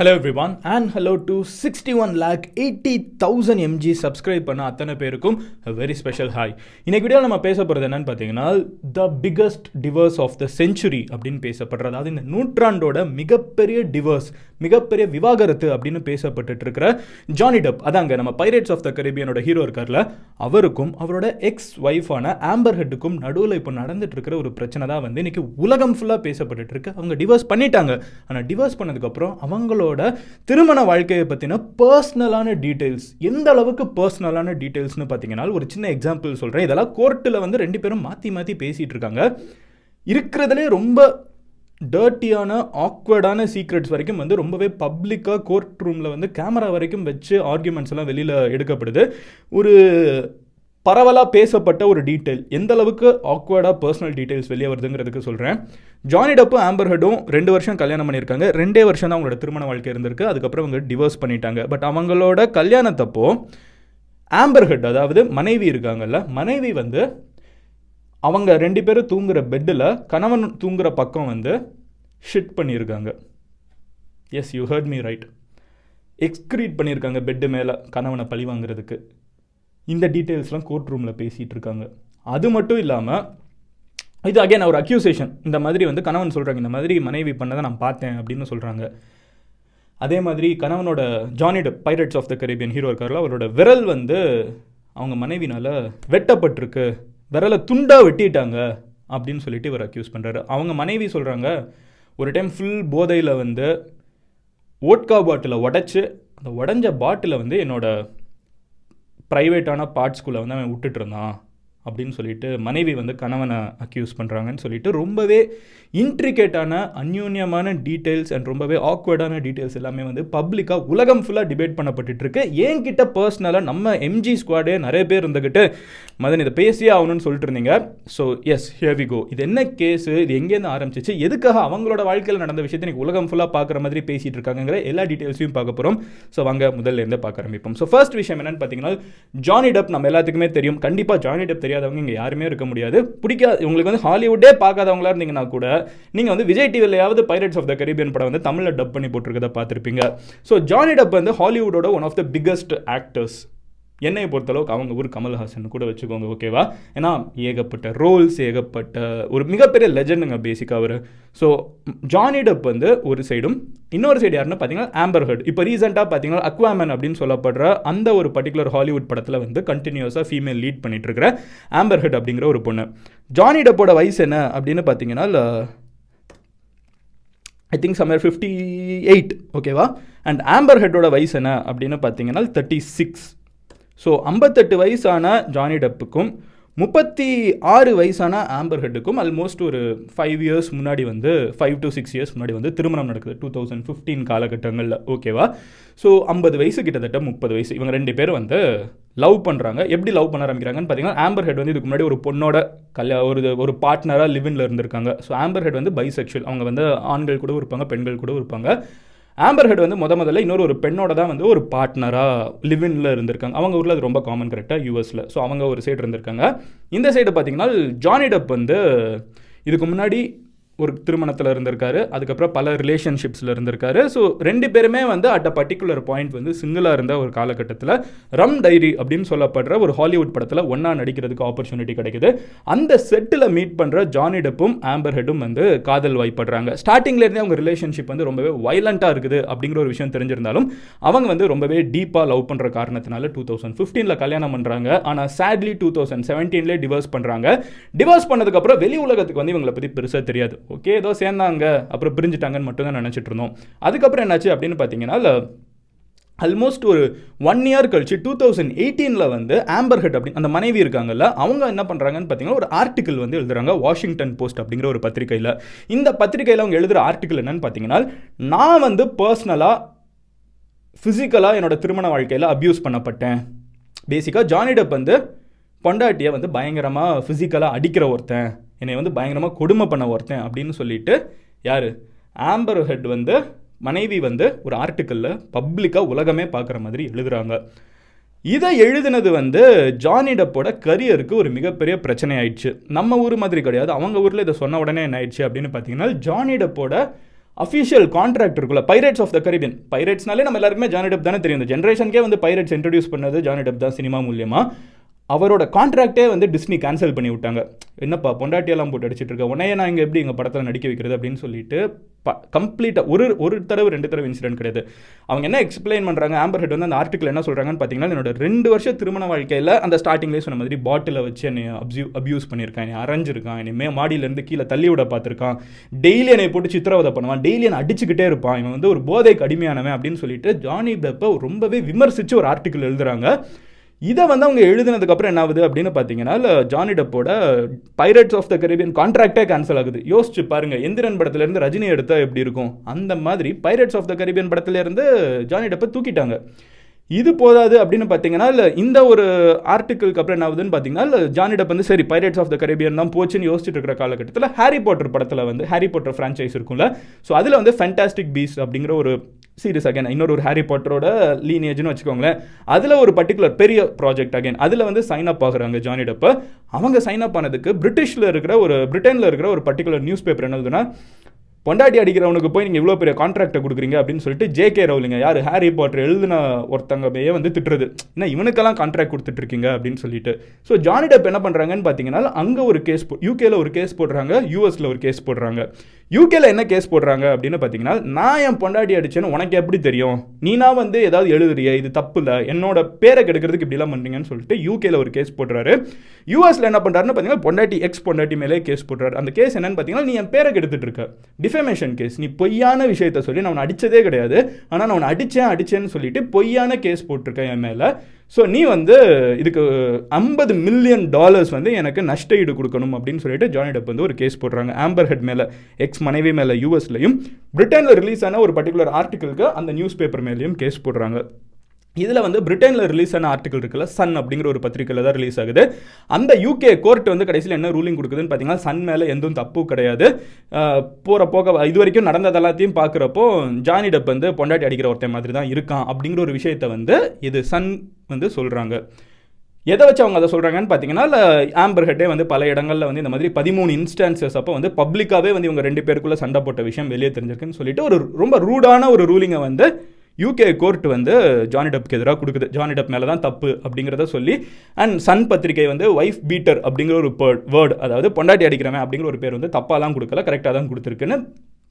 Hello everyone and hello to sixty one lakh eighty thousand MG subscribe பண்ண அத்தனை பேருக்கும் very special hi இன்னைக்கு video நம்ம பேச போகிறது என்னன்னு பார்த்தீங்கன்னா the biggest divorce of the century அப்படின்னு பேசப்படுறது. அதாவது இந்த நூற்றாண்டோட மிகப்பெரிய டிவர்ஸ் மிகப்பெரிய விவாகரத்து அப்படின்னு பேசப்பட்டு இருக்கிற ஜானி டப் அதாங்க நம்ம பைரேட்ஸ் ஆஃப் த கரீபியனோட ஹீரோ இருக்கார்ல அவருக்கும் அவரோட எக்ஸ் ஒய்ஃபான ஆம்பர் ஹெட்டுக்கும் நடுவில் இப்போ நடந்துட்டு இருக்கிற ஒரு பிரச்சனை தான் வந்து இன்னைக்கு உலகம் ஃபுல்லாக பேசப்பட்டு இருக்கு. அவங்க டிவோர்ஸ் பண்ணிட்டாங்க. ஆனால் டிவர்ஸ் பண்ணதுக்கப்புறம் அவங்களோட திருமண வாழ்க்கையை பற்றின பர்சனலான டீட்டெயில்ஸ் எந்த அளவுக்கு பர்சனலான டீட்டெயில்ஸ்னு பார்த்தீங்கன்னா ஒரு சின்ன எக்ஸாம்பிள் சொல்கிறேன் இதெல்லாம் கோர்ட்டில் வந்து ரெண்டு பேரும் மாற்றி மாற்றி பேசிகிட்டு இருக்காங்க. இருக்கிறதுலே ரொம்ப டர்ட்டியான ஆக்வர்டான சீக்ரெட்ஸ் வரைக்கும் வந்து ரொம்பவே பப்ளிக்காக கோர்ட் ரூமில் வந்து கேமரா வரைக்கும் வச்சு ஆர்கியூமெண்ட்ஸ் எல்லாம் வெளியில் எடுக்கப்படுது. ஒரு பரவலாக பேசப்பட்ட ஒரு டீட்டெயில் எந்த அளவுக்கு ஆக்வர்டாக பர்சனல் டீட்டெயில்ஸ் வெளியே வருதுங்கிறதுக்கு சொல்கிறேன் ஜானி டப்பும் ஆம்பர் ரெண்டு வருஷம் கல்யாணம் பண்ணியிருக்காங்க. ரெண்டே வருஷம் தான் அவங்களோட திருமண வாழ்க்கை இருந்திருக்கு. அதுக்கப்புறம் அவங்க டிவோர்ஸ் பண்ணிட்டாங்க. பட் அவங்களோட கல்யாணத்தப்போ ஆம்பர் ஹெட் அதாவது மனைவி இருக்காங்கல்ல மனைவி வந்து அவங்க ரெண்டு பேரும் தூங்குற பெட்டில் கணவன் தூங்குற பக்கம் வந்து ஷிட் பண்ணியிருக்காங்க. Yes you hurt me right excrete பண்ணியிருக்காங்க பெட்டு மேலே கணவனை பழி வாங்குறதுக்கு. இந்த டீட்டெயில்ஸ்லாம் கோர்ட் ரூமில் பேசிகிட்டு இருக்காங்க. அது மட்டும் இல்லாமல் இது அகைன் ஒரு அக்யூசேஷன் இந்த மாதிரி வந்து கணவன் சொல்கிறாங்க இந்த மாதிரி மனைவி பண்ணதை நான் பார்த்தேன் அப்படின்னு சொல்கிறாங்க அதே மாதிரி கணவனோட ஜானிட் Pirates of the Caribbean hero இருக்கார்ல அவரோட விரல் வந்து அவங்க மனைவினால் வெட்டப்பட்டிருக்கு. விரலை துண்டாக வெட்டிட்டாங்க அப்படின்னு சொல்லிட்டு இவர் அக்யூஸ் பண்ணுறாரு அவங்க மனைவி சொல்கிறாங்க ஒரு டைம் ஃபுல் போதையில் வந்து ஓட்கா பாட்டிலை உடச்சி அந்த உடஞ்ச பாட்டிலை வந்து என்னோடய ப்ரைவேட்டான பார்ட்ஸ்குள்ளே வந்து அவன் விட்டுட்டு இருந்தான். அப்படின்னு சொல்லிட்டு மனைவி வந்து கணவனை அக்யூஸ் பண்ணுறாங்கன்னு சொல்லிட்டு ரொம்பவே இன்ட்ரிகேட்டான அந்யூன்யமான டீட்டெயில்ஸ் அண்ட் ரொம்பவே ஆக்வர்டான டீட்டெயில்ஸ் எல்லாமே வந்து பப்ளிக்காக உலகம் ஃபுல்லாக டிபேட் பண்ணப்பட்டு இருக்கு என்கிட்ட பர்சனலாக நம்ம எம்ஜி ஸ்குவாடே நிறைய பேர் இருந்துக்கிட்டு மதன் இதை பேசியே ஆகணும்னு சொல்லிட்டு இருந்தீங்க. So yes here we go இது என்ன கேஸு இது எங்கேருந்து ஆரம்பிச்சிச்சு? எதுக்காக அவங்களோட வாழ்க்கையில் நடந்த விஷயத்தை இன்னைக்கு உலகம் ஃபுல்லாக பார்க்குற மாதிரி பேசிகிட்டு இருக்காங்கிற எல்லா டீட்டெயில்ஸையும் பார்க்க போகிறோம் ஸோ வாங்க முதல்ல இருந்தே பார்க்க ஆரம்பிப்போம். ஸோ ஃபர்ஸ்ட் விஷயம் என்னென்னு பார்த்தீங்கன்னா ஜானி டப் நம்ம எல்லாத்துக்குமே தெரியும். கண்டிப்பாக ஜானி டப் தெரியாதவங்க இங்கே யாருமே இருக்க முடியாது. பிடிக்காது உங்களுக்கு வந்து ஹாலிவுட்டே பார்க்காதவங்களா இருந்தீங்கன்னா கூட நீங்கள் வந்து விஜய் டிவிலையாவது பைரட்ஸ் ஆஃப் த கரீபியன் படம் வந்து தமிழில் டப் பண்ணி போட்டிருக்கதை பார்த்துருப்பீங்க. ஸோ ஜானி டப் வந்து ஹாலிவுட்டோட one of the biggest actors என்னை பொறுத்தளவுக்கு அவங்க ஊர் கமல்ஹாசன் கூட வச்சுக்கோங்க ஓகேவா? ஏன்னா ஏகப்பட்ட ரோல்ஸ் ஏகப்பட்ட ஒரு மிகப்பெரிய லெஜண்டுங்க பேசிக்காக அவர். ஸோ ஜானி டப் வந்து ஒரு சைடும் இன்னொரு சைடு யாருன்னு பார்த்தீங்கன்னா ஆம்பர்ஹெட் இப்போ ரீசெண்டாக பார்த்தீங்கன்னா அக்வாமேன் அப்படின்னு சொல்லப்படுற அந்த ஒரு பர்டிகுலர் ஹாலிவுட் படத்தில் வந்து கண்டினியூஸாக ஃபீமேல் லீட் பண்ணிட்டு இருக்கிற ஆம்பர்ஹெட் அப்படிங்கிற ஒரு பொண்ணு. ஜானி டப்போட வயசு என்ன அப்படின்னு பார்த்தீங்கன்னா I think summer fifty eight ஓகேவா? அண்ட் ஆம்பர் ஹெட்டோட வயசு என்ன அப்படின்னு பார்த்தீங்கன்னா தேர்ட்டி சிக்ஸ் ஸோ ஐம்பத்தெட்டு வயசான ஜானி டப்புக்கும் முப்பத்தி ஆறு வயசான ஆம்பர் ஹெட்டுக்கும் ஆல்மோஸ்ட் ஒரு ஃபைவ் இயர்ஸ் முன்னாடி வந்து ஃபைவ் டு சிக்ஸ் இயர்ஸ் முன்னாடி வந்து திருமணம் நடக்குது. டூ தௌசண்ட் ஃபிஃப்டீன் காலகட்டங்களில். ஓகேவா ஸோ ஐம்பது வயசு கிட்டத்தட்ட முப்பது வயசு. இவங்க ரெண்டு பேரும் வந்து லவ் பண்ணுறாங்க எப்படி லவ் பண்ண ஆரம்பிக்கிறாங்கன்னு பார்த்தீங்கன்னா ஆம்பர் ஹெட் வந்து இதுக்கு முன்னாடி ஒரு பொண்ணோட கல்யா ஒரு ஒரு பார்ட்னராக லிவின்ல இருந்திருக்காங்க. ஸோ ஆம்பர் ஹெட் வந்து பைசெக்ஷுவல் அவங்க வந்து ஆண்கள் கூட இருப்பாங்க பெண்கள் கூட இருப்பாங்க. ஆம்பர் ஹெட் வந்து முத முதல்ல இன்னொரு ஒரு பெண்ணோட தான் வந்து ஒரு பார்ட்னராக லிவின்ல இருந்திருக்காங்க. அவங்க ஊரில் அது ரொம்ப காமன் கரெக்டாக யூஎஸில் ஸோ அவங்க ஒரு சைடு இருந்திருக்காங்க. இந்த சைடு பார்த்தீங்கன்னா ஜானி டப் வந்து இதுக்கு முன்னாடி ஒரு திருமணத்தில் இருந்திருக்காரு. அதுக்கப்புறம் பல ரிலேஷன்ஷிப்ஸில் இருந்திருக்காரு. ஸோ ரெண்டு பேருமே வந்து அட் அ பர்டிகுலர் பாயிண்ட் வந்து சிங்கிளாக இருந்த ஒரு காலகட்டத்தில் ரம் டைரி அப்படின்னு சொல்லப்படுற ஒரு ஹாலிவுட் படத்தில் ஒன்றா நடிக்கிறதுக்கு ஆப்பர்ச்சுனிட்டி கிடைக்குது. அந்த செட்டில் மீட் பண்ணுற ஜானி டெப்பும் ஆம்பர் ஹெட்டும் வந்து காதல் வாய்ப்படுறாங்க. ஸ்டார்டிங்லேருந்தே அவங்க ரிலேஷன்ஷிப் வந்து ரொம்பவே வைலண்ட்டாக இருக்குது அப்படிங்கிற ஒரு விஷயம் தெரிஞ்சிருந்தாலும் அவங்க வந்து ரொம்பவே டீப்பாக லவ் பண்ணுற காரணத்தினால டூ தௌசண்ட் ஃபிஃப்டீனில் கல்யாணம் பண்ணுறாங்க ஆனால் சேட்லி டூ தௌசண்ட் செவன்டீன்லேயே டிவோர்ஸ் பண்ணுறாங்க டிவோர்ஸ் பண்ணதுக்கப்புறம் வெளி உலகத்துக்கு வந்து இவங்களை பற்றி பெருசாக தெரியாது. ஓகே ஏதோ சேர்ந்தாங்க. அப்புறம் பிரிஞ்சுட்டாங்கன்னு மட்டும் தான் நினச்சிட்டு இருந்தோம் அதுக்கப்புறம் என்னாச்சு அப்படின்னு பார்த்தீங்கன்னா ஆல்மோஸ்ட் ஒரு ஒன் இயர் கழிச்சு டூ தௌசண்ட் எயிட்டீனில் வந்து ஆம்பர் ஹெட் அந்த மனைவி இருக்காங்கல்ல அவங்க என்ன பண்ணுறாங்கன்னு பார்த்தீங்கன்னா ஒரு ஆர்டிக்கல் வந்து எழுதுறாங்க வாஷிங்டன் போஸ்ட் அப்படிங்கிற ஒரு பத்திரிகையில். இந்த பத்திரிகையில் அவங்க எழுதுகிற ஆர்டிக்கல் என்னன்னு பார்த்தீங்கன்னா நான் வந்து பர்சனலாக ஃபிசிக்கலாக என்னோட திருமண வாழ்க்கையில் அப்யூஸ் பண்ணப்பட்டேன். பேசிக்காக ஜானிடப் வந்து பொண்டாட்டியை வந்து பயங்கரமாக ஃபிசிக்கலாக அடிக்கிற ஒருத்தன். என்னை வந்து பயங்கரமாக கொடுமை பண்ண ஒருத்தன் அப்படின்னு சொல்லிட்டு யார்? ஆம்பர் ஹெட் வந்து மனைவி வந்து ஒரு ஆர்டிக்கலில் பப்ளிக்காக உலகமே பார்க்குற மாதிரி எழுதுகிறாங்க இதை எழுதினது வந்து ஜானி டப்போட கரியருக்கு ஒரு மிகப்பெரிய பிரச்சனை ஆயிடுச்சு நம்ம ஊர் மாதிரி கிடையாது. அவங்க ஊரில் இதை சொன்ன உடனே என்ன ஆயிடுச்சு அப்படின்னு பார்த்தீங்கன்னா ஜானி டப்போட அஃபிஷியல் கான்ட்ராக்ட் இருக்குல்ல பைரேட்ஸ் ஆஃப் த கரீபியன் பைரேட்ஸ்னாலே நம்ம எல்லாருக்குமே ஜானி டப் தானே தெரியும். இந்த ஜென்ரேஷனுக்கே வந்து பைரேட்ஸ் இன்ட்ரடியூஸ் பண்ணது ஜானி டப் தான் சினிமா மூலியமாக அவரோட கான்ட்ராக்டே வந்து டிஸ்னி கேன்சல் பண்ணி விட்டாங்க. என்னப்பா பொண்டாட்டியெல்லாம் போட்டு அடிச்சிட்டு இருக்க? உடனே நான் இங்கே எப்படி எங்கள் படத்தில் நடிக்க வைக்கிறது அப்படின்னு சொல்லிட்டு ப கம்ப்ளீட்டாக ஒரு ஒரு தடவை ரெண்டு தடவை இன்சிடென்ட் கிடையாது. அவங்க என்ன எக்ஸ்பிளைன் பண்ணுறாங்க ஆம்பர் ஹெட் வந்து அந்த ஆர்டிக்கல் என்ன சொல்கிறாங்கன்னு பார்த்தீங்கன்னா என்னோட ரெண்டு வருஷம் திருமண வாழ்க்கையில் அந்த ஸ்டார்டிங்லேயே சொன்ன மாதிரி பாட்டிலை வச்சு என்னை அப்யூ அப்யூஸ் பண்ணியிருக்கான். என்னை அரைஞ்சிருக்கான். என்னை மே மாடியிலேருந்து கீழே தள்ளி விட பார்த்துருக்கான். டெய்லி என்னை போட்டு சித்திரவதை பண்ணுவான். டெய்லி என்னை அடிச்சுக்கிட்டே இருப்பான். இவன் வந்து ஒரு போதைக்கு அடிமையானவன் அப்படின்னு சொல்லிட்டு ஜானி பெப்பை ரொம்பவே விமர்சித்து ஒரு ஆர்டிக்கல் எழுதுகிறாங்க இதை வந்து அவங்க எழுதினதுக்கப்புறம் என்ன ஆகுது அப்படின்னு பார்த்தீங்கன்னா ஜானி டப்போட பைரட்ஸ் ஆஃப் த கரீபியன் கான்ட்ராக்டே கேன்சல் ஆகுது. யோசிச்சு பாருங்க எந்திரன் படத்துலேருந்து ரஜினி எடுத்தா எப்படி இருக்கும்? அந்த மாதிரி பைரட்ஸ் ஆஃப் த கரீபியன் படத்துலேருந்து ஜானி டப்பை தூக்கிட்டாங்க. இது போதாது அப்படின்னு பார்த்தீங்கன்னா இல்லை இந்த ஒரு ஆர்டிக்கிளுக்கு அப்புறம் என்ன ஆகுதுன்னு பார்த்தீங்கன்னா இல்லை ஜானி டப் வந்து சரி பைரட்ஸ் ஆஃப் த கரேபியன் தான் போச்சுன்னு யோசிச்சுட்டு இருக்கிற காலகட்டத்தில் ஹாரி பாட்டர் படத்தில் வந்து ஹாரி பாட்டர் ஃப்ரான்ச்சைஸ் இருக்கும்ல. ஸோ அதில் வந்து ஃபேண்டாஸ்டிக் பீஸ் அப்படிங்கிற ஒரு சீரியஸ் அகைன் இன்னொரு ஒரு ஹாரி பாட்டரோட லீனேஜ்னு வச்சுக்கோங்களேன். அதில் ஒரு பர்டிகுலர் பெரிய ப்ராஜெக்ட் அகைன் அதில் வந்து சைன் அப் ஆகுறாங்க ஜானி டப்பை அவங்க சைன் அப் ஆனதுக்கு பிரிட்டிஷில் இருக்கிற ஒரு பிரிட்டனில் இருக்கிற ஒரு பர்டிகுலர் நியூஸ் பேப்பர் என்னதுன்னா பொண்டாட்டி அடிக்கிறவனுக்கு போய் நீங்கள் இவ்வளோ பெரிய கான்ட்ராக்டை கொடுக்குறீங்க அப்படின்னு சொல்லிட்டு ஜே கே ரவுலிங்க. யார்? ஹாரி பாட்டர் எழுதின ஒருத்தங்கமையே வந்து திட்டுறது. என்ன இவனுக்கெல்லாம் கான்ட்ராக்ட் கொடுத்துட்டு இருக்கீங்க அப்படின்னு சொல்லிட்டு. ஸோ ஜானி டெப் என்ன பண்ணுறாங்கன்னு பார்த்தீங்கன்னா அங்கே ஒரு கேஸ் போ யூகேல ஒரு கேஸ் போடுறாங்க யூஎஸில் ஒரு கேஸ் போடுறாங்க. யூகேல என்ன கேஸ் போடுறாங்க அப்படின்னு பார்த்தீங்கன்னா நான் என் பொண்டாட்டி அடிச்சேன்னு உனக்கு எப்படி தெரியும்? நீனா வந்து ஏதாவது எழுதுறிய இது தப்பு இல்லை. என்னோட பேரை கெடுக்கிறதுக்கு இப்படிலாம் பண்ணுறீங்கன்னு சொல்லிட்டு யூகேல ஒரு கேஸ் போடுறாரு. யூஎஸ்ல என்ன பண்ணுறாருன்னு பார்த்தீங்கன்னா பொண்டாட்டி எக்ஸ் பொண்டாட்டி மேலே கேஸ் போடுறாரு. அந்த கேஸ் என்னன்னு பார்த்தீங்கன்னா நீ என் பேரை கெடுத்துட்டு இருக்க டிஃபமேஷன் கேஸ் நீ பொய்யான விஷயத்த சொல்லி நான் உன்னை அடித்ததே கிடையாது. ஆனால் நான் உன்னை அடித்தேன் அடித்தேன்னு சொல்லிட்டு பொய்யான கேஸ் போட்டிருக்கேன் என் மேலே. ஸோ நீ வந்து இதுக்கு ஐம்பது மில்லியன் டாலர்ஸ் வந்து எனக்கு நஷ்ட ஈடு கொடுக்கணும் அப்படின்னு சொல்லிட்டு ஜானி டெப் வந்து ஒரு கேஸ் போடுறாங்க. ஆம்பர் ஹெட் மேலே எக்ஸ் மனைவி மேலே யூஎஸ்லையும் பிரிட்டனில் ரிலீஸ் ஆன ஒரு பர்டிகுலர் ஆர்டிக்கலுக்கு அந்த நியூஸ் பேப்பர் மேலேயும் கேஸ் போடுறாங்க. இதில் வந்து பிரிட்டனில் ரிலீஸ் ஆன ஆர்டிகல் இருக்குல்ல சன் அப்படிங்கிற ஒரு பத்திரிக்கையில் தான் ரிலீஸ் ஆகுது. அந்த யூகே கோர்ட் வந்து கடைசியில் என்ன ரூலிங் கொடுக்குதுன்னு பார்த்தீங்கன்னா சன் மேலே எதுவும் தப்பு கிடையாது. போகிற போக இது வரைக்கும் நடந்தது எல்லாத்தையும் பார்க்குறப்போ ஜானி டப் வந்து பொண்டாட்டி அடிக்கிற ஒருத்தன் மாதிரி தான் இருக்கான் அப்படிங்கிற ஒரு விஷயத்தை வந்து இது சன் வந்து சொல்கிறாங்க எதை வச்சு அவங்க அதை சொல்கிறாங்கன்னு பார்த்தீங்கன்னா ஆம்பர் ஹெட்டே வந்து பல இடங்களில் வந்து இந்த மாதிரி பதிமூணு இன்ஸ்டான்சஸ் அப்போ வந்து பப்ளிக்காகவே வந்து இவங்க ரெண்டு பேருக்குள்ளே சண்டை போட்ட விஷயம் வெளியே தெரிஞ்சிருக்குன்னு சொல்லிட்டு ஒரு ரொம்ப ரூடான ஒரு ரூலிங்கை வந்து யூகே கோர்ட் வந்து ஜானி டப்க்கு எதிராக கொடுக்குது. ஜானி டப் மேலே தான் தப்பு அப்படிங்கிறத சொல்லி அண்ட் சன் பத்திரிகை வந்து ஒய்ஃப் பீட்டர் அப்படிங்கிற ஒரு வேர்டு அதாவது பொண்டாட்டி அடிக்கிறவன் அப்படிங்கிற ஒரு பேர் வந்து தப்பாலாம் கொடுக்கல கரெக்டாக தான் கொடுத்துருக்குன்னு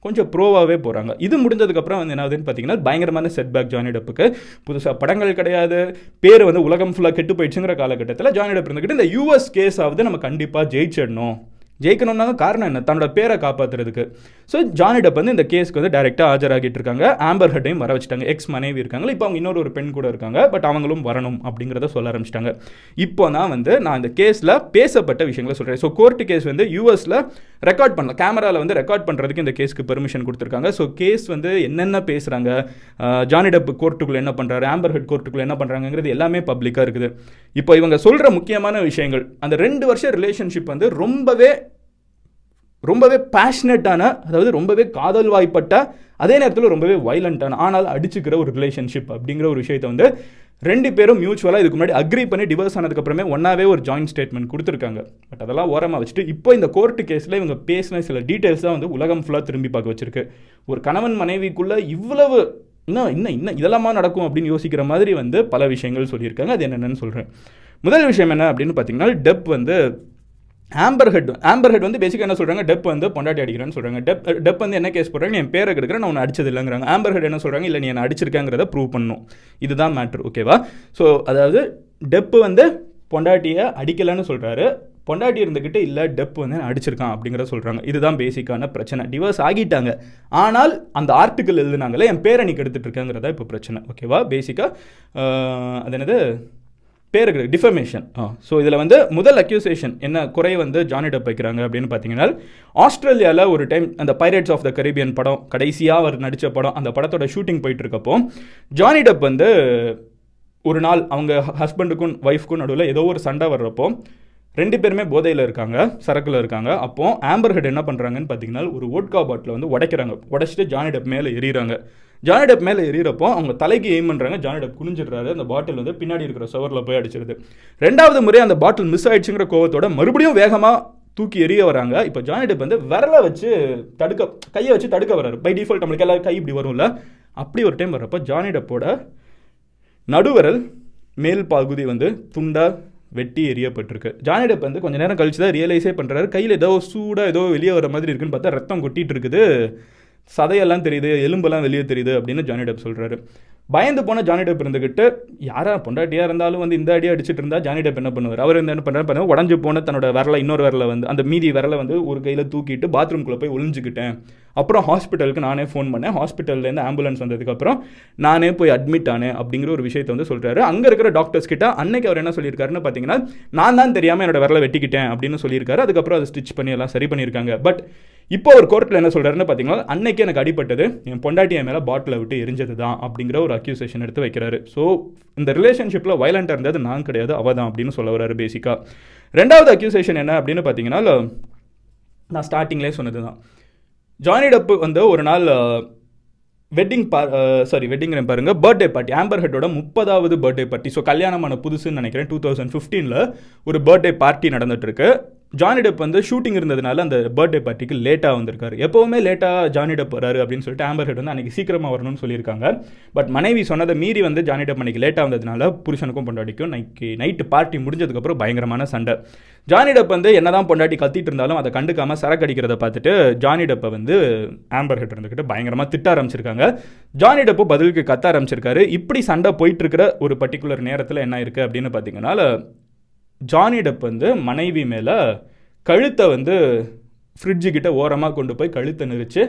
கொஞ்சம் ப்ரோவாகவே போகிறாங்க இது முடிஞ்சதுக்கப்புறம் வந்து என்னாவதுன்னு பார்த்தீங்கன்னா பயங்கரமான செட்பேக் ஜானி டப்புக்கு புதுசாக படங்கள் கிடையாது. பேர் வந்து உலகம் ஃபுல்லாக கெட்டு போயிடுச்சுங்கிற காலகட்டத்தில் ஜானி டப் இருந்துக்கிட்டு இந்த யூஎஸ் கேஸாவது நம்ம கண்டிப்பாக ஜெயிச்சிடணும். ஜெயிக்கணும்னாங்க காரணம் என்ன? தன்னோட பேரை காப்பாற்றுறதுக்கு ஸோ ஜானி டப் வந்து இந்த கேஸ்க்கு வந்து டேரெக்டாக ஆஜராகிட்டு இருக்காங்க. ஆம்பர் ஹட்டையும் வர வச்சுட்டாங்க. எக்ஸ் மனைவி இருக்காங்களா இப்போ அவங்க இன்னொரு ஒரு பெண் கூட இருக்காங்க. பட் அவங்களும் வரணும் அப்படிங்கிறத சொல்ல ஆரம்பிச்சிட்டாங்க. இப்போ தான் வந்து நான் இந்த கேஸில் பேசப்பட்ட விஷயங்களை சொல்கிறேன் ஸோ கோர்ட்டு கேஸ் வந்து யூஎஸில் ரெக்கார்ட் பண்ணல கேமராவில் வந்து ரெக்கார்ட் பண்ணுறதுக்கு இந்த கேஸ்க்கு பெர்மிஷன் கொடுத்துருக்காங்க. ஸோ கேஸ் வந்து என்னென்ன பேசுகிறாங்க ஜானி டப் கோர்ட்டுக்குள்ளே என்ன பண்ணுறாரு ஆம்பர் ஹெட் கோர்ட்டுக்குள்ளே என்ன பண்ணுறாங்கிறது எல்லாமே பப்ளிக்காக இருக்குது. இப்போ இவங்க சொல்கிற முக்கியமான விஷயங்கள் அந்த ரெண்டு வருஷம் ரிலேஷன்ஷிப் வந்து ரொம்பவே ரொம்பவே பேஷனட்டான அதாவது ரொம்பவே காதல் வாய்ப்பட்ட அதே நேரத்தில் ரொம்பவே வைலண்ட்டான ஆனால் அடிச்சுக்கிற ஒரு ரிலேஷன்ஷிப் அப்படிங்கிற ஒரு விஷயத்தை வந்து ரெண்டு பேரும் மியூச்சுவலாக இதுக்கு முன்னாடி அக்ரி பண்ணி டிவோர்ஸ் ஆனதுக்கப்புறமே ஒன்றாவே ஒரு ஜாயின்ட் ஸ்டேட்மெண்ட் கொடுத்துருக்காங்க. பட் அதெல்லாம் ஓரமாக வச்சுட்டு இப்போ இந்த கோர்ட்டு கேஸில் இவங்க பேசின சில டீட்டெயில்ஸ் தான் வந்து உலகம் ஃபுல்லாக திரும்பி பார்க்க வச்சிருக்கு. ஒரு கணவன் மனைவிக்குள்ளே இவ்வளவு இன்னும் இன்னும் இன்னும் இதெல்லாமா நடக்கும் அப்படின்னு யோசிக்கிற மாதிரி வந்து பல விஷயங்கள் சொல்லியிருக்காங்க. அது என்னென்னு சொல்கிறேன் முதல் விஷயம் என்ன அப்படின்னு பார்த்தீங்கன்னா டெப் வந்து ஆம்பர் ஹெட் ஆம்பர் ஹெட் வந்து பேசிக்காக என்ன சொல்கிறாங்க டெப் வந்து பொண்டாட்டி அடிக்கிறேன்னு சொல்கிறாங்க டெப் டெப் வந்து என்ன கேஸ் போடுறாங்க? என் பேரை கெடுக்கிறேன் நான் அடிச்சது இல்லைங்கிறாங்க ஆம்பர் ஹெட் என்ன சொல்கிறாங்க இல்லை நீ என்ன அடிச்சிருக்காங்கிறத ப்ரூவ் பண்ணும் இதுதான் மேட்ரு ஓகேவா ஸோ அதாவது டெப்பு வந்து பொண்டாட்டியை அடிக்கலைன்னு சொல்கிறாரு பொண்டாட்டி இருந்துக்கிட்டு இல்லை டெப் வந்து அடிச்சிருக்கான் அப்படிங்கிற சொல்கிறாங்க இதுதான் பேசிக்கான பிரச்சனை. டிவோர்ஸ் ஆகிட்டாங்க. ஆனால் அந்த ஆர்டிக்கல் எழுதுனாங்களே என் பேரை நீ கெடுத்துட்டு இருக்கேங்கிறதா இப்போ பிரச்சனை. ஓகேவா பேசிக்காக அது என்னது? பேருக்கு டிஃபமேஷன் ஆ. ஸோ இதில் வந்து முதல் அக்யூசேஷன் என்ன குறை வந்து ஜானி டப் வைக்கிறாங்க அப்படின்னு பார்த்தீங்கன்னா ஆஸ்திரேலியாவில் ஒரு டைம் அந்த பைரேட்ஸ் ஆஃப் த கரீபியன் படம் கடைசியாக அவர் நடித்த படம் அந்த படத்தோட ஷூட்டிங் போயிட்டு இருக்கப்போ ஜானி டப் வந்து ஒரு நாள் அவங்க ஹஸ்பண்டுக்கும் ஒய்ஃப்க்கும் நடுவில் ஏதோ ஒரு சண்டை வர்றப்போ ரெண்டு பேருமே போதையில் இருக்காங்க சரக்கில் இருக்காங்க. அப்போ ஆம்பர் ஹெட் என்ன பண்ணுறாங்கன்னு பார்த்தீங்கன்னா ஒரு ஓட்கா பாட்டில் வந்து உடைக்கிறாங்க. உடைச்சிட்டு ஜானி டப் மேலே எறிகிறாங்க ஜானி டெப் மேலே எறிகிறப்போ அவங்க தலைக்கு எய்ம் பண்ணுறாங்க ஜானி டப் குனிஞ்சிடுறாரு. அந்த பாட்டில் வந்து பின்னாடி இருக்கிற சவரில் போய் அடிச்சிருது. ரெண்டாவது முறை அந்த பாட்டில் மிஸ் ஆயிடுச்சுங்கிற கோவத்தோட மறுபடியும் வேகமாக தூக்கி எறிய வராங்க. இப்போ ஜானி டெப் வந்து விரலை வச்சு தடுக்க கையை வச்சு தடுக்க வர்றாரு. பை டிஃபால்ட் நம்மளுக்கு எல்லாரும் கை இப்படி வரும்ல. அப்படி ஒரு டைம் வர்றப்போ ஜானி டெப்போட மேல் பகுதி வந்து துண்டாக வெட்டி எரியப்பட்டிருக்கு ஜானி டெப் வந்து கொஞ்சம் நேரம் கழிச்சு தான் ரியலைஸே பண்ணுறாரு கையில் ஏதோ சூடாக ஏதோ வெளியே வர மாதிரி இருக்குன்னு பார்த்தா ரத்தம் கொட்டிகிட்டு இருக்குது. சதையெல்லாம் தெரியுது எலும்பெல்லாம் வெளியே தெரியுது அப்படின்னு ஜானி டெப் சொல்கிறாரு பயந்து போன ஜானி டெப் இருந்துக்கிட்டு யாரா பொண்டாட்டியாக இருந்தாலும் வந்து இந்த அடியாக அடிச்சிட்டு இருந்தால் ஜானி டெப் என்ன பண்ணுவார்? அவர் என்ன பண்ணுறாரு பாருங்க உடஞ்சு போன தன்னோட விரலை இன்னொரு விரலை வந்து அந்த மீதி விரலை வந்து ஒரு கையில் தூக்கிட்டு பாத்ரூம்குள்ளே போய் ஒளிஞ்சுக்கிட்டேன். அப்புறம் ஹாஸ்பிட்டலுக்கு நானே ஃபோன் பண்ணேன். ஹாஸ்பிட்டல்லேருந்து ஆம்புலன்ஸ் வந்ததுக்கப்புறம் நானே போய் அட்மிட் ஆனேன் அப்படிங்கிற ஒரு விஷயத்தை வந்து சொல்கிறாரு அங்கே இருக்கிற டாக்டர்ஸ் கிட்ட அன்னைக்கு அவர் என்ன சொல்லியிருக்காருன்னு பார்த்தீங்கன்னா நான் தான் தெரியாமல் என்னோட விரலை வெட்டிக்கிட்டேன் அப்படின்னு சொல்லியிருக்காரு. அதுக்கப்புறம் அதை ஸ்டிச் பண்ணி எல்லாம் சரி பண்ணியிருக்காங்க. பட் இப்போ ஒரு கோர்ட்டில் என்ன சொல்கிறாருன்னு பார்த்தீங்கன்னா அன்னைக்கு எனக்கு அடிப்பட்டது என் பொண்டாட்டி என் மேலே பாட்டிலை விட்டு எரிஞ்சது தான் அப்படிங்கிற ஒரு அக்யூசேஷன் எடுத்து வைக்கிறாரு. ஸோ இந்த ரிலேஷன்ஷிப்பில் வயலண்டாக இருந்தது நான் கிடையாது அவ தான் அப்படின்னு சொல்ல வராரு பேசிக்காக ரெண்டாவது அக்யூசேஷன் என்ன அப்படின்னு பார்த்தீங்கன்னா நான் ஸ்டார்டிங்லேயே சொன்னது தான் ஜானி டப்பு வந்து ஒரு நாள் வெட்டிங் பா சாரி வெட்டிங் பாருங்கள் பர்த்டே பார்ட்டி ஆம்பர் ஹெட்டோட முப்பதாவது பர்த்டே பார்ட்டி ஸோ கல்யாணமான புதுசுன்னு நினைக்கிறேன் டூ தௌசண்ட் ஃபிஃப்டீனில் ஒரு பர்த்டே பார்ட்டி நடந்துட்டுருக்கு ஜானி டெப் வந்து ஷூட்டிங் இருந்ததுனால அந்த பர்த்டே பார்ட்டிக்கு லேட்டாக வந்திருக்காரு. எப்போவுமே லேட்டாக ஜானி டெப் வராரு அப்படின்னு சொல்லிட்டு ஆம்பர் ஹெட் வந்து அன்றைக்கி சீக்கிரமாக வரணும்னு சொல்லியிருக்காங்க. பட் மனைவி சொன்னதை மீறி வந்து ஜானி டெப் அன்றைக்கி லேட்டாக வந்ததுனால புருஷனுக்கும் பொண்டாட்டிக்கும் நைக்கு நைட்டு பார்ட்டி முடிஞ்சதுக்கப்புறம் பயங்கரமான சண்டை. ஜானி டெப் வந்து என்னதான் பொண்டாட்டி கத்திட்டு இருந்தாலும் அதை கண்டுக்காமல் சரக்கு அடிக்கிறத பார்த்துட்டு ஜானி டெப்பை வந்து ஆம்பர் ஹெட் இருந்துக்கிட்டு பயங்கரமாக திட்ட ஆரம்பிச்சிருக்காங்க. ஜானி டெப்பு பதிலுக்கு கத்த ஆரம்பிச்சிருக்காரு. இப்படி சண்டை போயிட்டு இருக்கிற ஒரு பர்டிகுலர் நேரத்தில் என்ன இருக்குது அப்படின்னு பார்த்தீங்கன்னா ஜானி டெப் வந்து மனைவி மேலே கழுத்தை வந்து ஃப்ரிட்ஜுக்கிட்ட ஓரமாக கொண்டு போய் கழுத்தை நெரிச்சு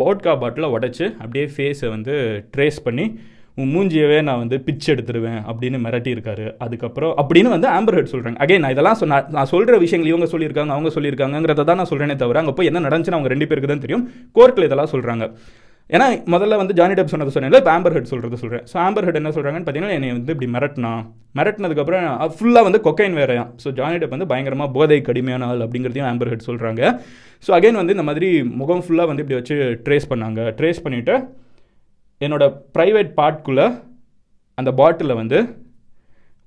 போட்கா பாட்டிலை உடச்சி அப்படியே ஃபேஸை வந்து ட்ரேஸ் பண்ணி உன் மூஞ்சியவே நான் வந்து பிச் எடுத்துருவேன் அப்படின்னு மிரட்டியிருக்காரு. அதுக்கப்புறம் அப்படின்னு வந்து ஆம்பர் ஹெட் சொல்கிறாங்க அகைன் நான் இதெல்லாம் சொன்ன நான் சொல்கிற விஷயங்கள் இவங்க சொல்லியிருக்காங்க அவங்க சொல்லியிருக்காங்கிறத தான் நான் சொல்கிறேனே தவிர அங்கே போய் என்ன நடந்துச்சுன்னு அவங்க ரெண்டு பேருக்கு தான் தெரியும். கோர்ட்டில் இதெல்லாம் சொல்கிறாங்க ஏன்னா முதல்ல வந்து ஜானி டெப் சொன்னது சொன்னேன் இப்போ ஆம்பர் ஹெட் சொல்கிறது சொல்கிறேன் ஸோ ஆம்பர் ஹெட் என்ன சொல்கிறாங்கன்னு பார்த்தீங்கன்னா என்னை வந்து இப்படி மிரட்டினா. மிரட்டினதுக்கப்புறம் ஃபுல்லாக வந்து கொக்கைன் வேறையா ஸோ ஜானி டெப் வந்து பயங்கரமாக போதை கடுமையான ஆள் அப்படிங்கிறதையும் ஆம்பர் ஹெட் சொல்கிறாங்க ஸோ அகைன் வந்து இந்த மாதிரி முகம் ஃபுல்லாக வந்து இப்படி வச்சு ட்ரேஸ் பண்ணாங்க. ட்ரேஸ் பண்ணிவிட்டு என்னோடய ப்ரைவேட் பார்ட்குள்ளே அந்த பாட்டிலில் வந்து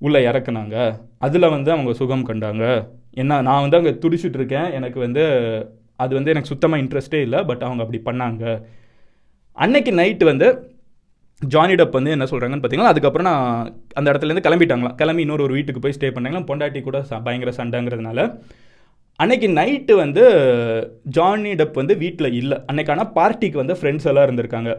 உள்ளே இறக்குனாங்க. அதில் வந்து அவங்க சுகம் கண்டாங்க. என்ன நான் வந்து அங்கே துடிச்சிட்டு இருக்கேன். எனக்கு வந்து அது வந்து எனக்கு சுத்தமாக இன்ட்ரெஸ்டே இல்லை பட் அவங்க அப்படி பண்ணாங்க. அன்னைக்கு நைட்டு வந்து ஜானி டப் வந்து என்ன சொல்கிறாங்கன்னு பார்த்தீங்கன்னா அதுக்கப்புறம் நான் அந்த இடத்துலேருந்து கிளம்பிட்டாங்களாம் கிளம்பி இன்னொரு ஒரு வீட்டுக்கு போய் ஸ்டே பண்ணாங்களா? பொண்டாட்டி கூட ச பயங்கர சண்டைங்கிறதுனால. அன்னைக்கு நைட்டு வந்து ஜானி டப் வந்து வீட்டில் இல்லை. அன்னைக்கான பார்ட்டிக்கு வந்து ஃப்ரெண்ட்ஸ் எல்லாம் இருந்திருக்காங்க.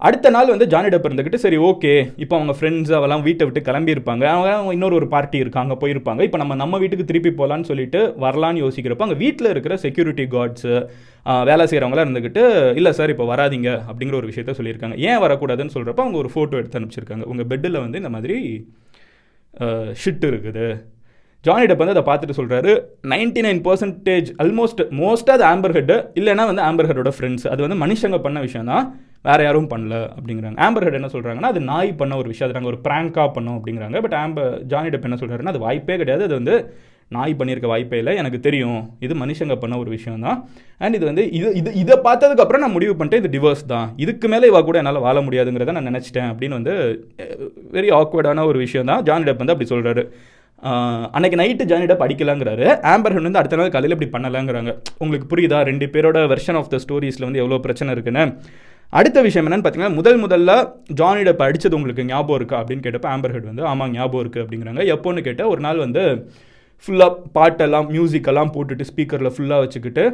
அடுத்த நாள் வந்து ஜானி டப் இருந்துக்கிட்டு சரி ஓகே இப்போ அவங்க ஃப்ரெண்ட்ஸ் அவெல்லாம் வீட்டை விட்டு கிளம்பியிருப்பாங்க. அவங்க இன்னொரு ஒரு பார்ட்டி இருக்காங்க போயிருப்பாங்க. இப்போ நம்ம நம்ம வீட்டுக்கு திருப்பி போகலான்னு சொல்லிட்டு வரலான்னு யோசிக்கிறப்போ அங்கே வீட்டில் இருக்கிற செக்யூரிட்டி கார்ட்ஸு வேலை செய்கிறவங்களாம் இருந்துக்கிட்டு இல்லை சார் இப்போ வராதிங்க அப்படிங்கிற ஒரு விஷயத்த சொல்லியிருக்காங்க. ஏன் வரக்கூடாதுன்னு சொல்கிறப்ப அவங்க ஒரு ஃபோட்டோ எடுத்து அனுப்பிச்சிருக்காங்க. உங்கள் பெட்டில் வந்து இந்த மாதிரி ஷிட் இருக்குது. ஜானி டப் வந்து அதை பார்த்துட்டு சொல்கிறாரு நைன்டி நைன் பர்சன்டேஜ் ஆல்மோஸ்ட் மோஸ்ட்டாக அது ஆம்பர் ஹெட்டு இல்லைனா வந்து ஆம்பர் ஹெட்டோட ஃப்ரெண்ட்ஸ் அது வந்து மனுஷங்க பண்ண விஷயம் தான் வேறு யாரும் பண்ணல அப்படிங்கிறாங்க. ஆம்பர் ஹெட் என்ன சொல்கிறாங்கன்னா அது நாய் பண்ண ஒரு விஷயம் அது நாங்கள் ஒரு ப்ராங்காக பண்ணோம் அப்படிங்கிறாங்க. பட் ஆம்பர் ஜானி டெப் என்ன சொல்கிறாருன்னா அது வாய்ப்பே கிடையாது. அது வந்து நாய் பண்ணியிருக்க வாய்ப்பே இல்லை. எனக்கு தெரியும். இது மனுஷங்க பண்ண ஒரு விஷயம் தான் அண்ட் இது வந்து இது இது இதை பார்த்ததுக்கப்புறம் நான் முடிவு பண்ணிட்டேன். இது டிவோர்ஸ் தான். இதுக்கு மேலே இவா கூட என்னால் வாழ முடியாதுங்கிறத நான் நினச்சிட்டேன் அப்படின்னு வந்து வெரி ஆக்வர்டான ஒரு விஷயம் தான் ஜானி டெப் வந்து அப்படி சொல்கிறாரு அன்னைக்கு நைட்டு ஜானி டப் அடிக்கலாங்கிறாரு. ஆம்பர் ஹெட் வந்து அடுத்த நாள் காலையில் இப்படி பண்ணலாங்கிறாங்க. உங்களுக்கு புரியுதா? ரெண்டு பேரோட வெர்ஷன் ஆஃப் த ஸ்டோரிஸில் வந்து எவ்வளோ பிரச்சனை இருக்குன்னு. அடுத்த விஷயம் என்னன்னு பார்த்தீங்கன்னா முதல் முதல்ல ஜானி டப் அடித்தது உங்களுக்கு ஞாபகம் இருக்கா அப்படின்னு கேட்டப்போ ஆம்பர் ஹெட் வந்து ஆமாம் ஞாபகம் இருக்குது அப்படிங்கிறாங்க. எப்போன்னு கேட்டால் ஒரு நாள் வந்து ஃபுல்லாக பாட்டெல்லாம் மியூசிக்கெல்லாம் போட்டுட்டு ஸ்பீக்கரில் ஃபுல்லாக வச்சுக்கிட்டு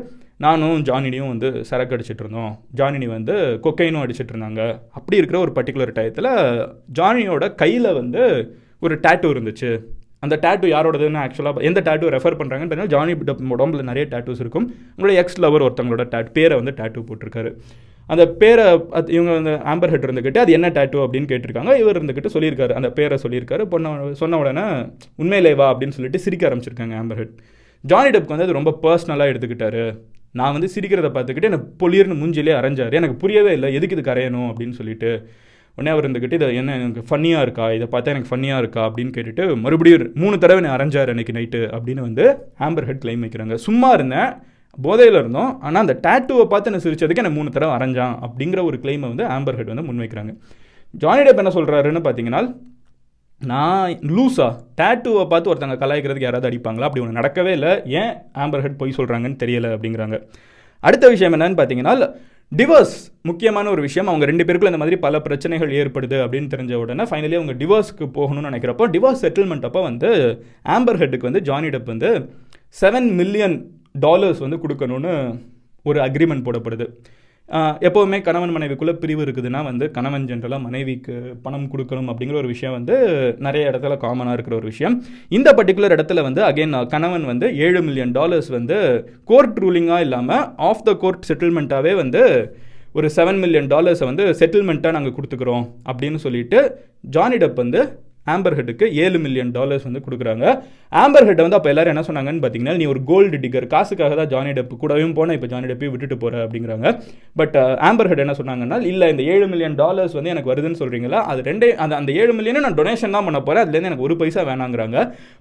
நானும் ஜானினியும் வந்து சரக்கு அடிச்சிட்டு இருந்தோம். ஜானினி வந்து கொக்கைனும் அடிச்சிட்டு இருந்தாங்க. அப்படி இருக்கிற ஒரு பர்டிகுலர் டயத்தில் ஜானியோட கையில் வந்து ஒரு டேட்டூ இருந்துச்சு. அந்த டேட்டூ யாரோடதுன்னு ஆக்சுவலாக எந்த டேட்டூ ரெஃபர் பண்ணுறாங்கன்னு பார்த்தீங்கன்னா ஜானி உடம்புல நிறைய டேட்டூஸ் இருக்கும். உங்களோட எக்ஸ் லவர் ஒருத்தவங்களோட டேட் பேரை வந்து டேட்டூ போட்டிருக்காரு. அந்த பேரை இவங்க அந்த ஆம்பர் ஹெட் இருந்துக்கிட்டு அது என்ன டேட்டூ அப்படின்னு கேட்டிருக்காங்க. இவர் இருந்துக்கிட்டு சொல்லியிருக்காரு. அந்த பேரை சொல்லியிருக்காரு. பொண்ண சொன்ன உடனே உண்மையிலே வா அப்படின்னு சொல்லிட்டு சிரிக்க ஆரம்பிச்சிருக்காங்க ஆம்பர் ஹெட் ஜானி டெப்க்கு வந்து அது ரொம்ப பர்சனலாக எடுத்துக்கிட்டாரு. நான் வந்து சிரிக்கிறத பார்த்துக்கிட்டு எனக்கு பொலியர்னு மூஞ்சிலே அரைஞ்சார். எனக்கு புரியவே இல்லை. எதுக்கு இது கரையணும் அப்படின்னு சொல்லிட்டு. உடனே அவர் இருந்துக்கிட்டு இதை என்ன எனக்கு ஃபன்னியாக இருக்கா? இதை பார்த்தா எனக்கு ஃபன்னியாக இருக்கா? அப்படின்னு கேட்டுட்டு மறுபடியும் மூணு தடவை நான் அரைஞ்சார் அன்றைக்கி நைட்டு அப்படின்னு வந்து ஆம்பர் ஹெட் கிளைம் வைக்கிறாங்க. சும்மா இருந்தேன். போதையில் இருந்தோம். ஆனால் அந்த டேட்டுவை பார்த்து நான் சிரிச்சதுக்கு எனக்கு மூணு தடவை அரைஞ்சான் அப்படிங்கிற ஒரு கிளைமை வந்து ஆம்பர் ஹெட் வந்து முன்வைக்கிறாங்க. ஜானி டெப் என்ன சொல்கிறாருன்னு பார்த்தீங்கன்னா நான் லூஸா டேட்டூவை பார்த்து ஒருத்தங்க கலாய்க்கிறதுக்கு யாராவது அடிப்பாங்களா? அப்படி ஒன்று நடக்கவே இல்லை. ஏன் ஆம்பர் ஹெட் பொய் சொல்கிறாங்கன்னு தெரியலை அப்படிங்கிறாங்க. அடுத்த விஷயம் என்னன்னு பார்த்தீங்கன்னா டிவோர்ஸ் முக்கியமான ஒரு விஷயம். அவங்க ரெண்டு பேருக்குள்ள இந்த மாதிரி பல பிரச்சனைகள் ஏற்படுது அப்படின்னு தெரிஞ்ச உடனே ஃபைனலி அவங்க டிவோர்ஸ்க்கு போகணும்னு நினைக்கிறப்போ டிவோர்ஸ் செட்டில்மெண்ட் அப்போ வந்து ஆம்பர் ஹெட்டுக்கு வந்து ஜானி டெப் வந்து செவன் மில்லியன் டாலர்ஸ் வந்து கொடுக்கணும்னு ஒரு அக்ரிமெண்ட் போடப்படுது. எப்போவுமே கணவன் மனைவிக்குள்ளே பிரிவு இருக்குதுன்னா வந்து கணவன் ஜென்ரலாக மனைவிக்கு பணம் கொடுக்கணும் அப்படிங்கிற ஒரு விஷயம் வந்து நிறைய இடத்துல காமனாக இருக்கிற ஒரு விஷயம். இந்த பர்டிகுலர் இடத்துல வந்து அகைன் கணவன் வந்து ஏழு மில்லியன் டாலர்ஸ் வந்து கோர்ட் ரூலிங்காக இல்லாமல் ஆஃப் த கோர்ட் செட்டில்மெண்ட்டாகவே வந்து ஒரு செவன் மில்லியன் டாலர்ஸை வந்து செட்டில்மெண்ட்டாக நாங்கள் கொடுத்துக்குறோம் அப்படின்னு சொல்லிட்டு ஜானிடப் வந்து ஆம்பர் ஹெட்டுக்கு ஏழு மில்லியன் டாலர்ஸ் வந்து கொடுக்குறாங்க. ஆம்பர் ஹெட்டை வந்து அப்போ எல்லாரும் என்ன சொன்னாங்கன்னு பார்த்தீங்கன்னா நீ ஒரு கோல்டு டிகர் காசுக்காக தான் ஜானி டெப் கூடவும் போனால் இப்போ ஜானி டெப்பையும் விட்டுட்டு போகிற அப்படிங்கிறாங்க. பட் ஆம்பர் ஹெட் என்ன சொன்னாங்கன்னா இல்லை இந்த ஏழு மில்லியன் டாலர்ஸ் வந்து எனக்கு வருதுன்னு சொல்கிறீங்களா அது ரெண்டே அந்த அந்த ஏழு மில்லியனும் நான் டொனேஷன் தான் பண்ண போகிறேன் அதுலேருந்து எனக்கு ஒரு பைசா வேணாங்கிறாங்க.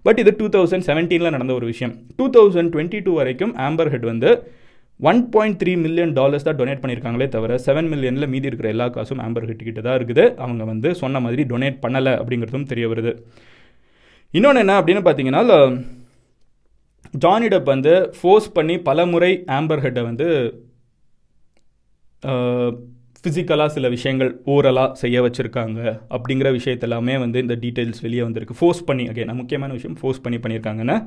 பட் இது டூ தௌசண்ட் செவன்டீனில் நடந்த ஒரு விஷயம். டூ தௌசண்ட் டுவெண்ட்டி டூ வரைக்கும் ஆம்பர் ஹெட் வந்து one point three million dollars தான் டொனேட் பண்ணியிருக்காங்களே தவிர செவன் மில்லியனில் மீதி இருக்கிற எல்லா காசும் ஆம்பர் ஹெட் கிட்ட தான் இருக்குது. அவங்க வந்து சொன்ன மாதிரி டொனேட் பண்ணலை அப்படிங்கிறதும் தெரிய வருது. இன்னொன்று என்ன அப்படின்னு பார்த்தீங்கன்னா ஜானிடப் வந்து ஃபோர்ஸ் பண்ணி பல முறை ஆம்பர் ஹெட்டை வந்து ஃபிசிக்கலாக சில விஷயங்கள் ஓரலாக செய்ய வச்சுருக்காங்க அப்படிங்கிற விஷயத்தெல்லாமே வந்து இந்த டீட்டெயில்ஸ் வெளியே வந்திருக்கு. ஃபோர்ஸ் பண்ணி ஓகே நான் முக்கியமான விஷயம் ஃபோர்ஸ் பண்ணி பண்ணியிருக்காங்கன்னு.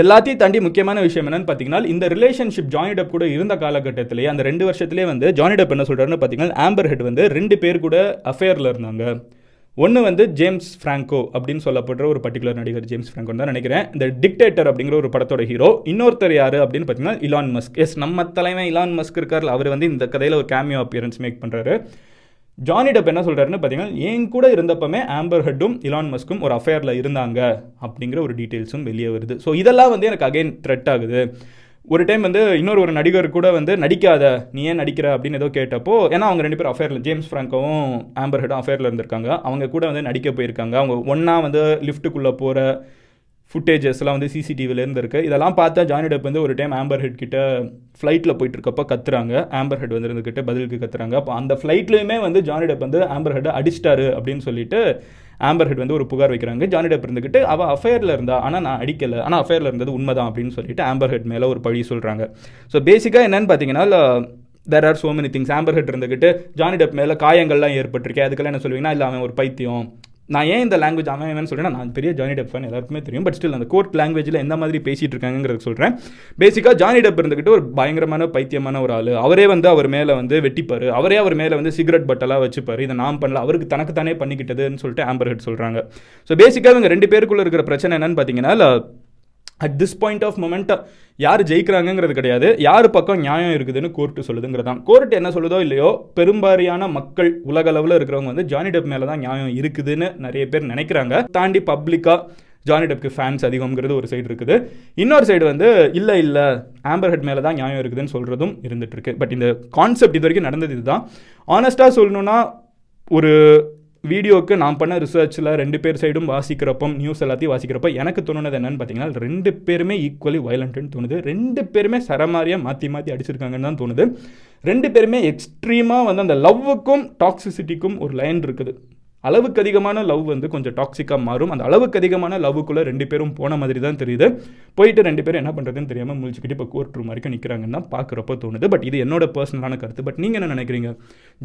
எல்லாத்தையும் தாண்டி முக்கியமான விஷயம் என்னன்னு பார்த்தீங்கன்னா இந்த ரிலேஷன்ஷிப் ஜானி டெப் கூட இருந்த காலகட்டத்திலேயே அந்த ரெண்டு வருஷத்துலேயே வந்து ஜானி டெப் என்ன சொல்கிறாருன்னு பார்த்தீங்கன்னா ஆம்பர் ஹெட் வந்து ரெண்டு பேர் கூட அஃபேரில் இருந்தாங்க. ஒன்று வந்து ஜேம்ஸ் ஃப்ராங்கோ அப்படின்னு சொல்லப்படுற ஒரு பர்டிகுலர் நடிகர் ஜேம்ஸ் ஃப்ராங்கோ தான் நினைக்கிறேன். இந்த டிக்டேட்டர் அப்படிங்கிற ஒரு படத்தோட ஹீரோ இன்னொருத்தர் யார் அப்படின்னு பார்த்தீங்கன்னா இலான் மஸ்க் எஸ் நம்ம தலைமை இலான் மஸ்க் இருக்கார்ல அவர் வந்து இந்த கதையில் ஒரு கேமியோ அப்பியரன்ஸ் மேக் பண்ணுறாரு ஜானி டப் என்ன சொல்கிறாருன்னு பார்த்தீங்கன்னா என் கூட இருந்தப்பமே ஆம்பர் ஹெட்டும் இலான் மஸ்க்கும் ஒரு அஃபேரில் இருந்தாங்க அப்படிங்கிற ஒரு டீட்டெயில்ஸும் வெளியே வருது. ஸோ இதெல்லாம் வந்து எனக்கு அகைன் த்ரெட் ஆகுது. ஒரு டைம் வந்து இன்னொரு ஒரு நடிகர் கூட வந்து நடிக்காத நீ ஏன் நடிக்கிற? அப்படின்னு ஏதோ கேட்டப்போ ஏன்னா அவங்க ரெண்டு பேரும் அஃபேரில் ஜேம்ஸ் ஃப்ராங்கவும் ஆம்பர் ஹெட்டும் அஃபேரில் இருந்திருக்காங்க. அவங்க கூட வந்து நடிக்க போயிருக்காங்க. அவங்க ஒன்றா வந்து லிஃப்ட்டுக்குள்ளே போகிற ஃபுட்டேஜஸ்லாம் வந்து சிசிடிவிலேருந்து இருக்குது இதெல்லாம் பார்த்தா ஜானி டெப் வந்து ஒரு டைம் ஆம்பர் ஹெட் கிட்ட ஃப்ளைட்டில் போயிட்டு இருக்கப்போ கத்துறாங்க. ஆம்பர் ஹெட் வந்து இருந்துக்கிட்டு பதிலுக்கு கத்துறாங்க. அப்போ அந்த ஃப்ளைட்லேயுமே வந்து ஜானி டெப் வந்து ஆம்பர் ஹெட்டை அடிச்சிட்டாரு அப்படின்னு சொல்லிட்டு ஆம்பர் ஹெட் வந்து ஒரு புகார் வைக்கிறாங்க. ஜானி டெப் இருந்துக்கிட்டு அவள் அஃபேரில் இருந்தா ஆனால் நான் அடிக்கலை. ஆனால் அஃபேரில் இருந்தது உண்மைதான் அப்படின்னு சொல்லிட்டு ஆம்பர் ஹெட் மேலே ஒரு பழி சொல்கிறாங்க ஸோ பேசிக்காக என்னன்னு பார்த்தீங்கன்னா there are so many things Amber Heard இருந்துக்கிட்டு ஜானி டெப் மேலே காயங்கள்லாம் ஏற்பட்டிருக்கேன் அதுக்கெல்லாம் என்ன சொல்லுவீங்கன்னா இல்லை அவன் ஒரு பைத்தியம். நான் ஏன் இந்த லாங்குவேஜ் அவன் வேணும்னு சொல்கிறேன் நான் பெரிய ஜானி டெப் ஃபேன் எல்லாருக்குமே தெரியும். பட் ஸ்டில் அந்த கோர்ட் லாங்குவேஜில் எந்த மாதிரி பேசிகிட்டு இருக்காங்கிறது சொல்கிறேன் பேசிக்காக ஜானி டெப் இருந்துக்கிட்டு ஒரு பயங்கரமான பைத்தியமான ஒரு ஆள். அவரே வந்து அவர் மேலே வந்து வெட்டிப்பார். அவரே அவர் மேலே வந்து சிகரெட் பட்டெல்லாம் வச்சுப்பார். இதை நான் பண்ணல. அவருக்கு தனக்கு தானே பண்ணிக்கிட்டதுன்னு சொல்லிட்டு ஆம்பர் ஹெட் சொல்கிறாங்க ஸோ பேசிக்காக இவங்க ரெண்டு பேருக்குள்ளே இருக்கிற பிரச்சனை என்னன்னு பார்த்தீங்கன்னா at this point of moment யார் ஜெயிக்கிறாங்கங்கிறது கிடையாது. யார் பக்கம் நியாயம் இருக்குதுன்னு கோர்ட்டு சொல்லுதுங்கிறது தான் கோர்ட் என்ன சொல்லுதோ இல்லையோ பெரும்பாரியான மக்கள் உலக அளவில் இருக்கிறவங்க வந்து ஜானி டெப் மேலே தான் நியாயம் இருக்குதுன்னு நிறைய பேர் நினைக்கிறாங்க. தாண்டி பப்ளிக்காக ஜானி டெப்க்கு ஃபேன்ஸ் அதிகம்ங்கிறது ஒரு சைடு இருக்குது. இன்னொரு சைடு வந்து இல்லை இல்லை ஆம்பர் ஹெட் மேலே தான் நியாயம் இருக்குதுன்னு சொல்கிறதும் இருந்துட்டு இருக்கு. பட் இந்த கான்செப்ட் இது வரைக்கும் நடந்தது இதுதான். ஆனஸ்ட்டாக சொல்லணுன்னா ஒரு வீடியோக்கு நான் பண்ண ரிசர்ச்சில் ரெண்டு பேர் சைடும் வாசிக்கிறப்போ நியூஸ் எல்லாத்தையும் வாசிக்கிறப்போ எனக்கு தோணுனது என்னன்னு பார்த்தீங்கன்னா ரெண்டு பேருமே ஈக்குவலி வயலண்ட்டுன்னு தோணுது. ரெண்டு பேருமே சரமாரியாக மாற்றி மாற்றி அடிச்சிருக்காங்கன்னு தான் தோணுது. ரெண்டு பேருமே எக்ஸ்ட்ரீமாக வந்து அந்த லவ்வுக்கும் டாக்ஸிசிட்டிக்கும் ஒரு லைன் இருக்குது. அளவுக்கு அதிகமான லவ் வந்து கொஞ்சம் டாக்ஸிக்காக மாறும். அந்த அளவுக்கு அதிகமான லவ்வுக்குள்ளே ரெண்டு பேரும் போன மாதிரி தான் தெரியுது. போயிட்டு ரெண்டு பேரும் என்ன பண்ணுறதுன்னு தெரியாமல் முழிச்சுக்கிட்டு இப்போ கோர்ட் ரூம் வரைக்கும் நிற்கிறாங்கன்னா பார்க்குறப்ப தோணுது. பட் இது என்னோட பர்சனலான கருத்து. பட் நீங்கள் என்ன நினைக்கிறீங்க?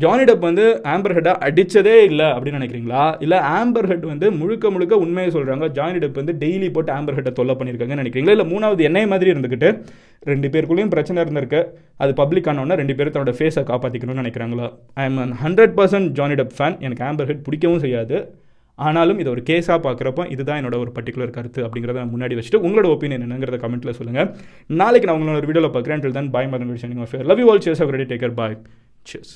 ஜானி டப் வந்து ஆம்பர் ஹெட்டை அடித்ததே இல்லை அப்படின்னு நினைக்கிறீங்களா? இல்லை ஆம்பர் ஹெட் வந்து முழுக்க முழுக்க உண்மையை சொல்கிறாங்க ஜானி டப் வந்து டெய்லி போட்டு ஆம்பர் ஹெட்டை தொல்லை பண்ணியிருக்காங்கன்னு நினைக்கிறீங்களா? இல்லை மூணாவது என்னைய மாதிரி இருந்துக்கிட்டு ரெண்டு பேருக்குள்ளேயும் பிரச்சனை இருந்திருக்கு அது பப்ளிக் ஆனோன்னா ரெண்டு பேரும் தன்னோட ஃபேஸை காப்பாற்றிக்கணும்னு நினைக்கிறாங்களா? I am hundred percent Johnny Depp fan எனக்கு ஆம்பர் ஹெட் பிடிக்கவும் செய்யாது. ஆனாலும் இதை ஒரு கேஸாக பார்க்குறப்ப இதுதான் என்னோட ஒரு பர்டிகுலர் கருத்து அப்படிங்கிறத நான் முன்னாடி வச்சுட்டு உங்களோட ஒப்பீனியன் என்னங்கிறத கமெண்ட்டில் சொல்லுங்கள் நாளைக்கு நான் உங்களோட வீடியோவில் பார்க்குறேன். டில் தான் bye Madan love you all chase ரெடி டேக்கர் பாய் சேஸ்